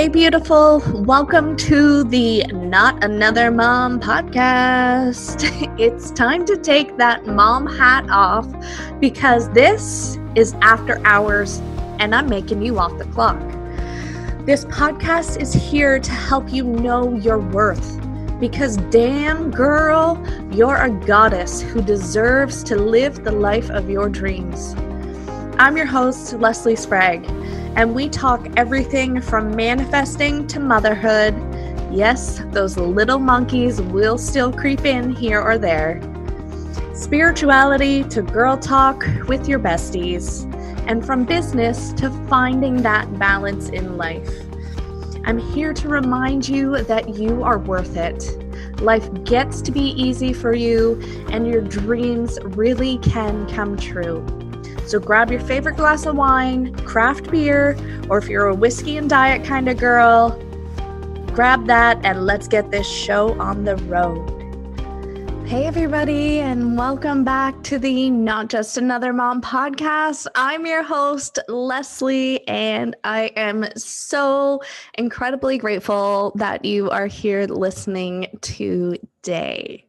Hey, beautiful. Welcome to the Not Another Mom podcast. It's time to take that mom hat off because this is after hours and I'm making you off the clock. This podcast is here to help you know your worth because, damn girl, you're a goddess who deserves to live the life of your dreams. I'm your host, Lesley Sprague and we talk everything from manifesting to motherhood. Yes, those little monkeys will still creep in here or there. Spirituality to girl talk with your besties, and from business to finding that balance in life. I'm here to remind you that you are worth it. Life gets to be easy for you, and your dreams really can come true. So grab your favorite glass of wine, craft beer, or if you're a whiskey and diet kind of girl, grab that and let's get this show on the road. Hey, everybody, and welcome back to the Not Just Another Mom podcast. I'm your host, Lesley, and I am so incredibly grateful that you are here listening today.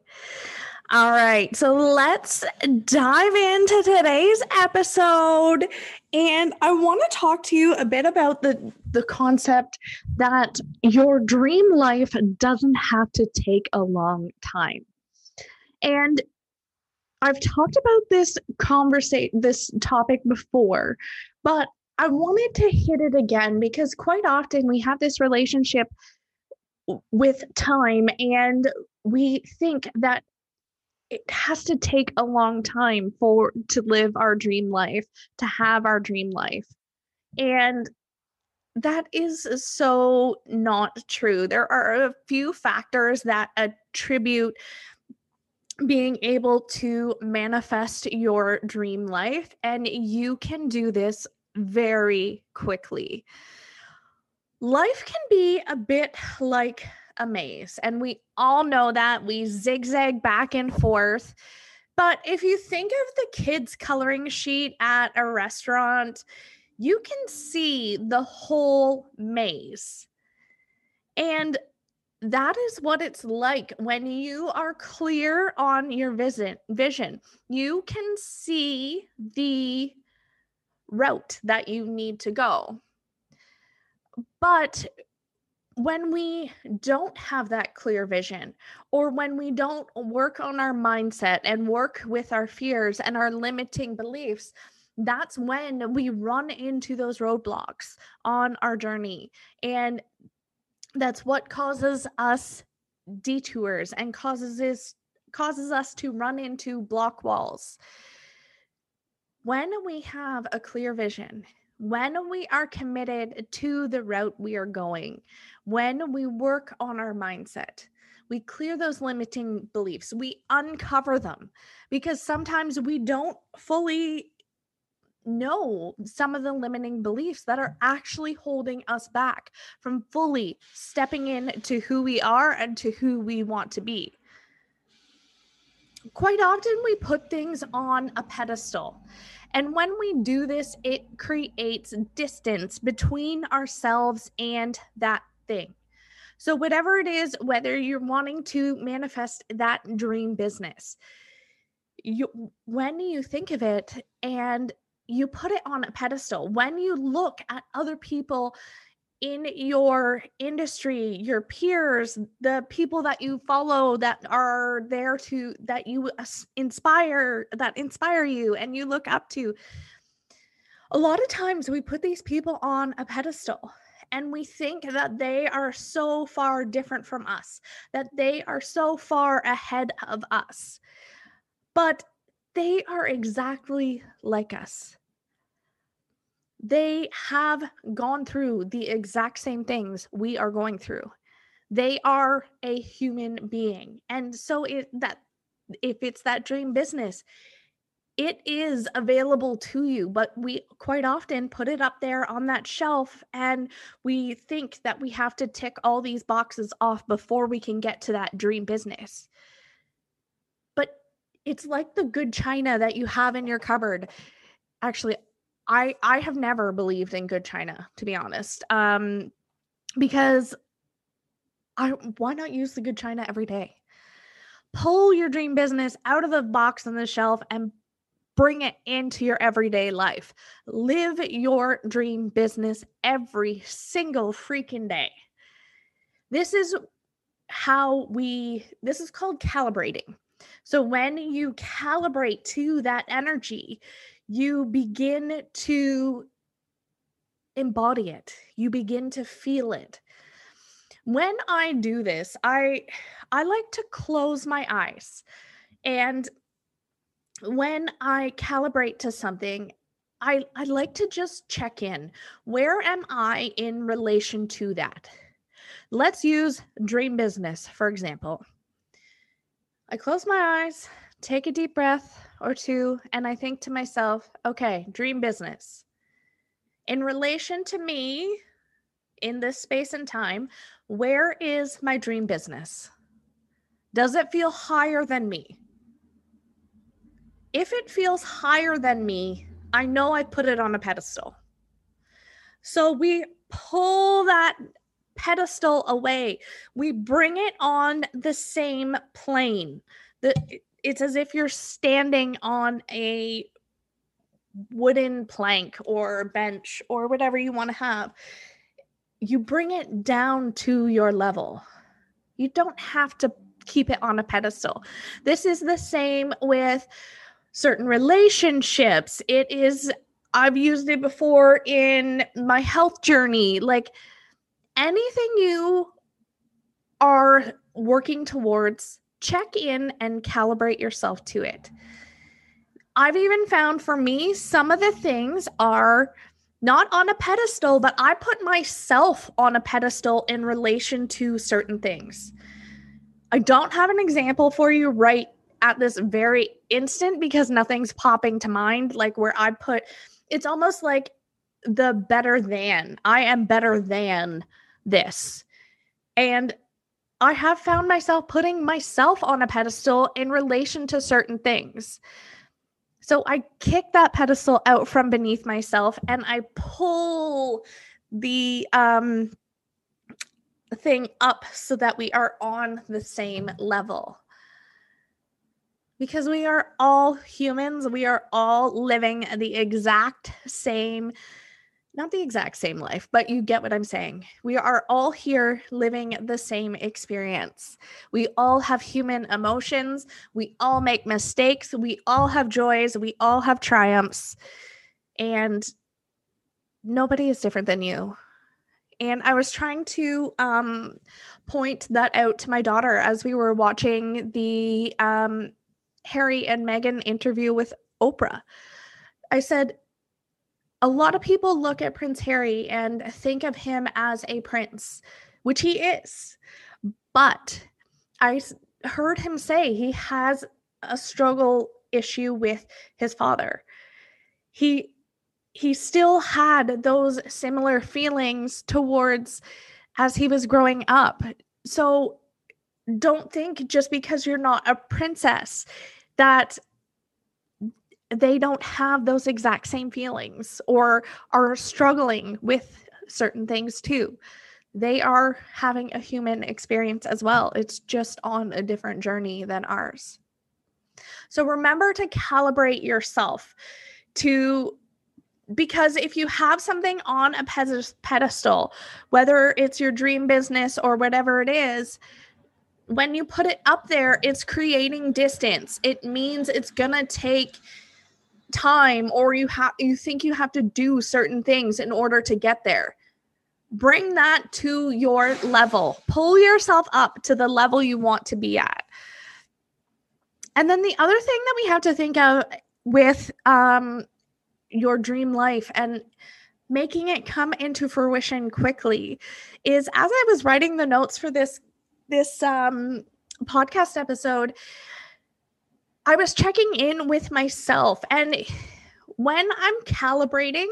All right, so let's dive into today's episode. And I want to talk to you a bit about the, the concept that your dream life doesn't have to take a long time. And I've talked about this conversation, this topic before, but I wanted to hit it again because quite often we have this relationship with time and we think that it has to take a long time for to live our dream life to have our dream life. And that is so not true. There are a few factors that attribute being able to manifest your dream life and you can do this very quickly. Life can be a bit like a maze. And we all know that we zigzag back and forth. But if you think of the kids' coloring sheet at a restaurant, you can see the whole maze. And that is what it's like when you are clear on your vision vision you can see the route that you need to go but when we don't have that clear vision or when we don't work on our mindset and work with our fears and our limiting beliefs that's when we run into those roadblocks on our journey. And that's what causes us detours and causes us causes us to run into block walls. When we have a clear vision when we are committed to the route we are going, when we work on our mindset, we clear those limiting beliefs, we uncover them because sometimes we don't fully know some of the limiting beliefs that are actually holding us back from fully stepping in to who we are and to who we want to be. Quite often, we put things on a pedestal and when we do this, it creates distance between ourselves and that thing. So, whatever it is, whether you're wanting to manifest that dream business, you when you think of it and you put it on a pedestal, when you look at other people in your industry, your peers, the people that you follow that are there to that you inspire, that inspire you and you look up to. A lot of times we put these people on a pedestal and we think that they are so far different from us, that they are so far ahead of us. But they are exactly like us they have gone through the exact same things we are going through. They are a human being. And so it that if it's that dream business, it is available to you, but we quite often put it up there on that shelf and we think that we have to tick all these boxes off before we can get to that dream business. But it's like the good china that you have in your cupboard. Actually, I I have never believed in good china, to be honest. Um, because I why not use the good china every day? Pull your dream business out of the box on the shelf and bring it into your everyday life. Live your dream business every single freaking day. This is how we this is called calibrating. So when you calibrate to that energy, you begin to embody it. You begin to feel it. When I do this, I I like to close my eyes. And when I calibrate to something, I I like to just check in. Where am I in relation to that? Let's use dream business, for example. I close my eyes, take a deep breath or two, and I think to myself, okay, dream business. In relation to me in this space and time, where is my dream business? Does it feel higher than me? If it feels higher than me, I know I put it on a pedestal. So we pull that pedestal away. We bring it on the same plane. The, it's as if you're standing on a wooden plank or bench or whatever you want to have. You bring it down to your level. You don't have to keep it on a pedestal. This is the same with certain relationships. It is, I've used it before in my health journey. Like, anything you are working towards, check in and calibrate yourself to it. I've even found for me, some of the things are not on a pedestal, but I put myself on a pedestal in relation to certain things. I don't have an example for you right at this very instant because nothing's popping to mind, like where I put it's almost like the better than. I am better than this. And I have found myself putting myself on a pedestal in relation to certain things. So I kick that pedestal out from beneath myself and I pull the um thing up so that we are on the same level. Because we are all humans, we are all living the exact same not the exact same life, but you get what I'm saying. We are all here living the same experience. We all have human emotions. We all make mistakes. We all have joys. We all have triumphs. And nobody is different than you. And I was trying to um, point that out to my daughter as we were watching the um, Harry and Meghan interview with Oprah. I said, a lot of people look at Prince Harry and think of him as a prince, which he is. But I heard him say he has a struggle issue with his father. He he still had those similar feelings towards as he was growing up. So don't think just because you're not a princess that they don't have those exact same feelings or are struggling with certain things too. They are having a human experience as well. It's just on a different journey than ours. So remember to calibrate yourself to because if you have something on a pedestal, whether it's your dream business or whatever it is, when you put it up there, it's creating distance. It means it's going to take time or you have you think you have to do certain things in order to get there. Bring that to your level. Pull yourself up to the level you want to be at. And then the other thing that we have to think of with um, your dream life and making it come into fruition quickly is as i was writing the notes for this this um, podcast episode I was checking in with myself. And when I'm calibrating,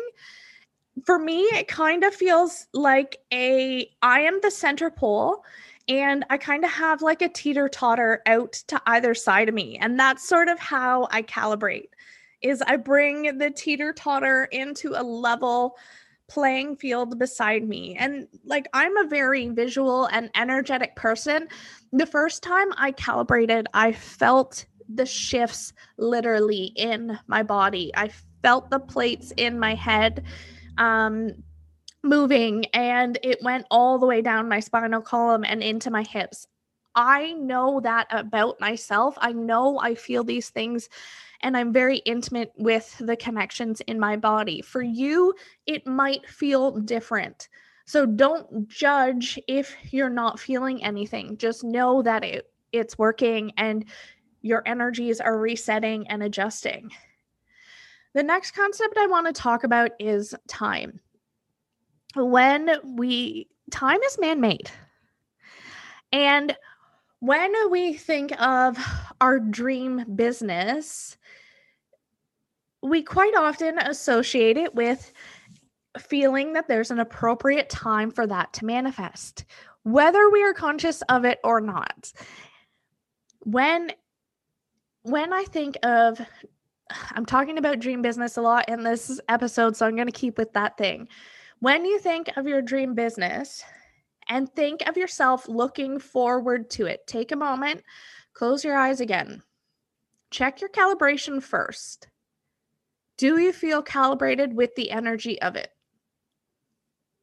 for me, it kind of feels like a I am the center pole and I kind of have like a teeter totter out to either side of me. And that's sort of how I calibrate is I bring the teeter totter into a level playing field beside me. And like I'm a very visual and energetic person. The first time I calibrated, I felt the shifts literally in my body. I felt the plates in my head um moving and it went all the way down my spinal column and into my hips. I know that about myself. I know I feel these things and I'm very intimate with the connections in my body. For you, it might feel different. So don't judge if you're not feeling anything. Just know that it it's working and your energies are resetting and adjusting. The next concept I want to talk about is time. When we time is man-made. And when we think of our dream business, we quite often associate it with feeling that there's an appropriate time for that to manifest, whether we are conscious of it or not. When when I think of I'm talking about dream business a lot in this episode, so I'm going to keep with that thing. When you think of your dream business and think of yourself looking forward to it, take a moment, close your eyes again. Check your calibration first. Do you feel calibrated with the energy of it?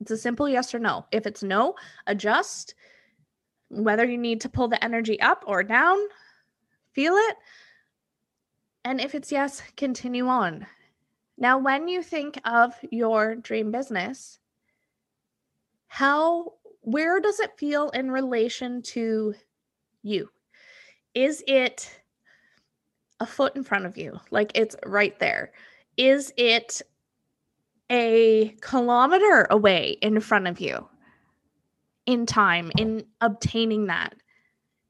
It's a simple yes or no. If it's no, adjust whether you need to pull the energy up or down, feel it. And if it's yes, continue on. Now, when you think of your dream business, how, where does it feel in relation to you? Is it a foot in front of you? Like it's right there is it a kilometer away in front of you in time in obtaining that?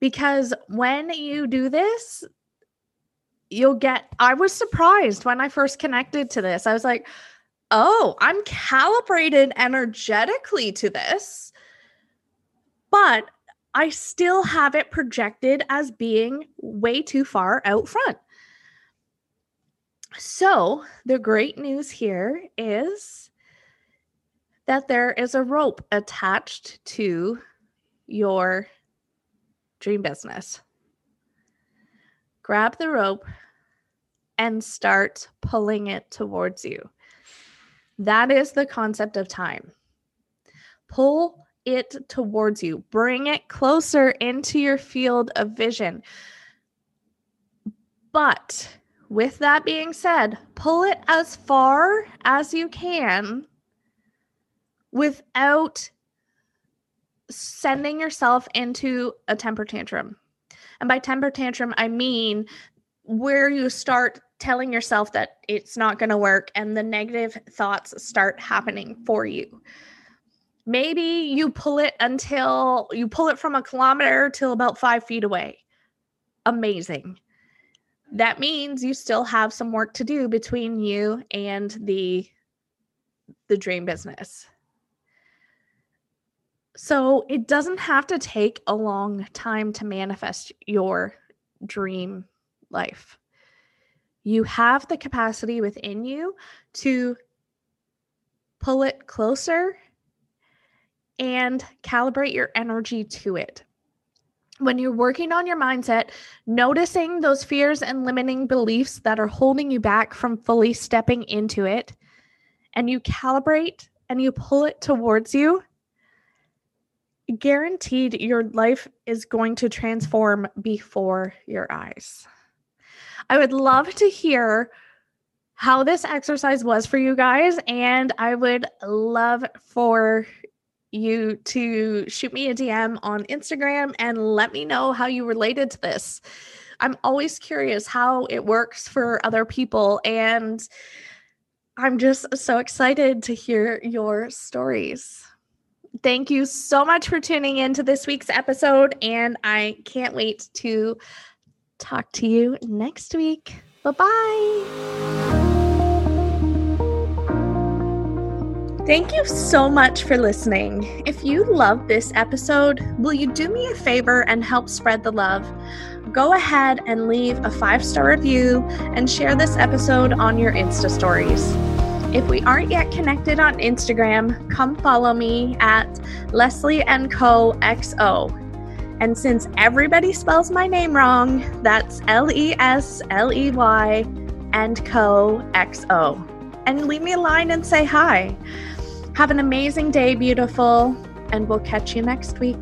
Because when you do this, you'll get. I was surprised when I first connected to this. I was like, oh, I'm calibrated energetically to this, but I still have it projected as being way too far out front. So, the great news here is that there is a rope attached to your dream business. Grab the rope and start pulling it towards you. That is the concept of time. Pull it towards you, bring it closer into your field of vision. But with that being said, pull it as far as you can without sending yourself into a temper tantrum. And by temper tantrum, I mean where you start telling yourself that it's not going to work and the negative thoughts start happening for you. Maybe you pull it until you pull it from a kilometer till about five feet away. Amazing that means you still have some work to do between you and the the dream business. So it doesn't have to take a long time to manifest your dream life. You have the capacity within you to pull it closer and calibrate your energy to it when you're working on your mindset, noticing those fears and limiting beliefs that are holding you back from fully stepping into it, and you calibrate and you pull it towards you, guaranteed your life is going to transform before your eyes. I would love to hear how this exercise was for you guys, and I would love for you to shoot me a DM on Instagram and let me know how you related to this. I'm always curious how it works for other people. And I'm just so excited to hear your stories. Thank you so much for tuning in to this week's episode. And I can't wait to talk to you next week. Bye bye. Thank you so much for listening. If you love this episode, will you do me a favor and help spread the love? Go ahead and leave a five star review and share this episode on your Insta stories. If we aren't yet connected on Instagram, come follow me at Lesley and Co XO. And since everybody spells my name wrong, that's L E S L E Y and Co XO. And leave me a line and say hi. Have an amazing day, beautiful, and we'll catch you next week.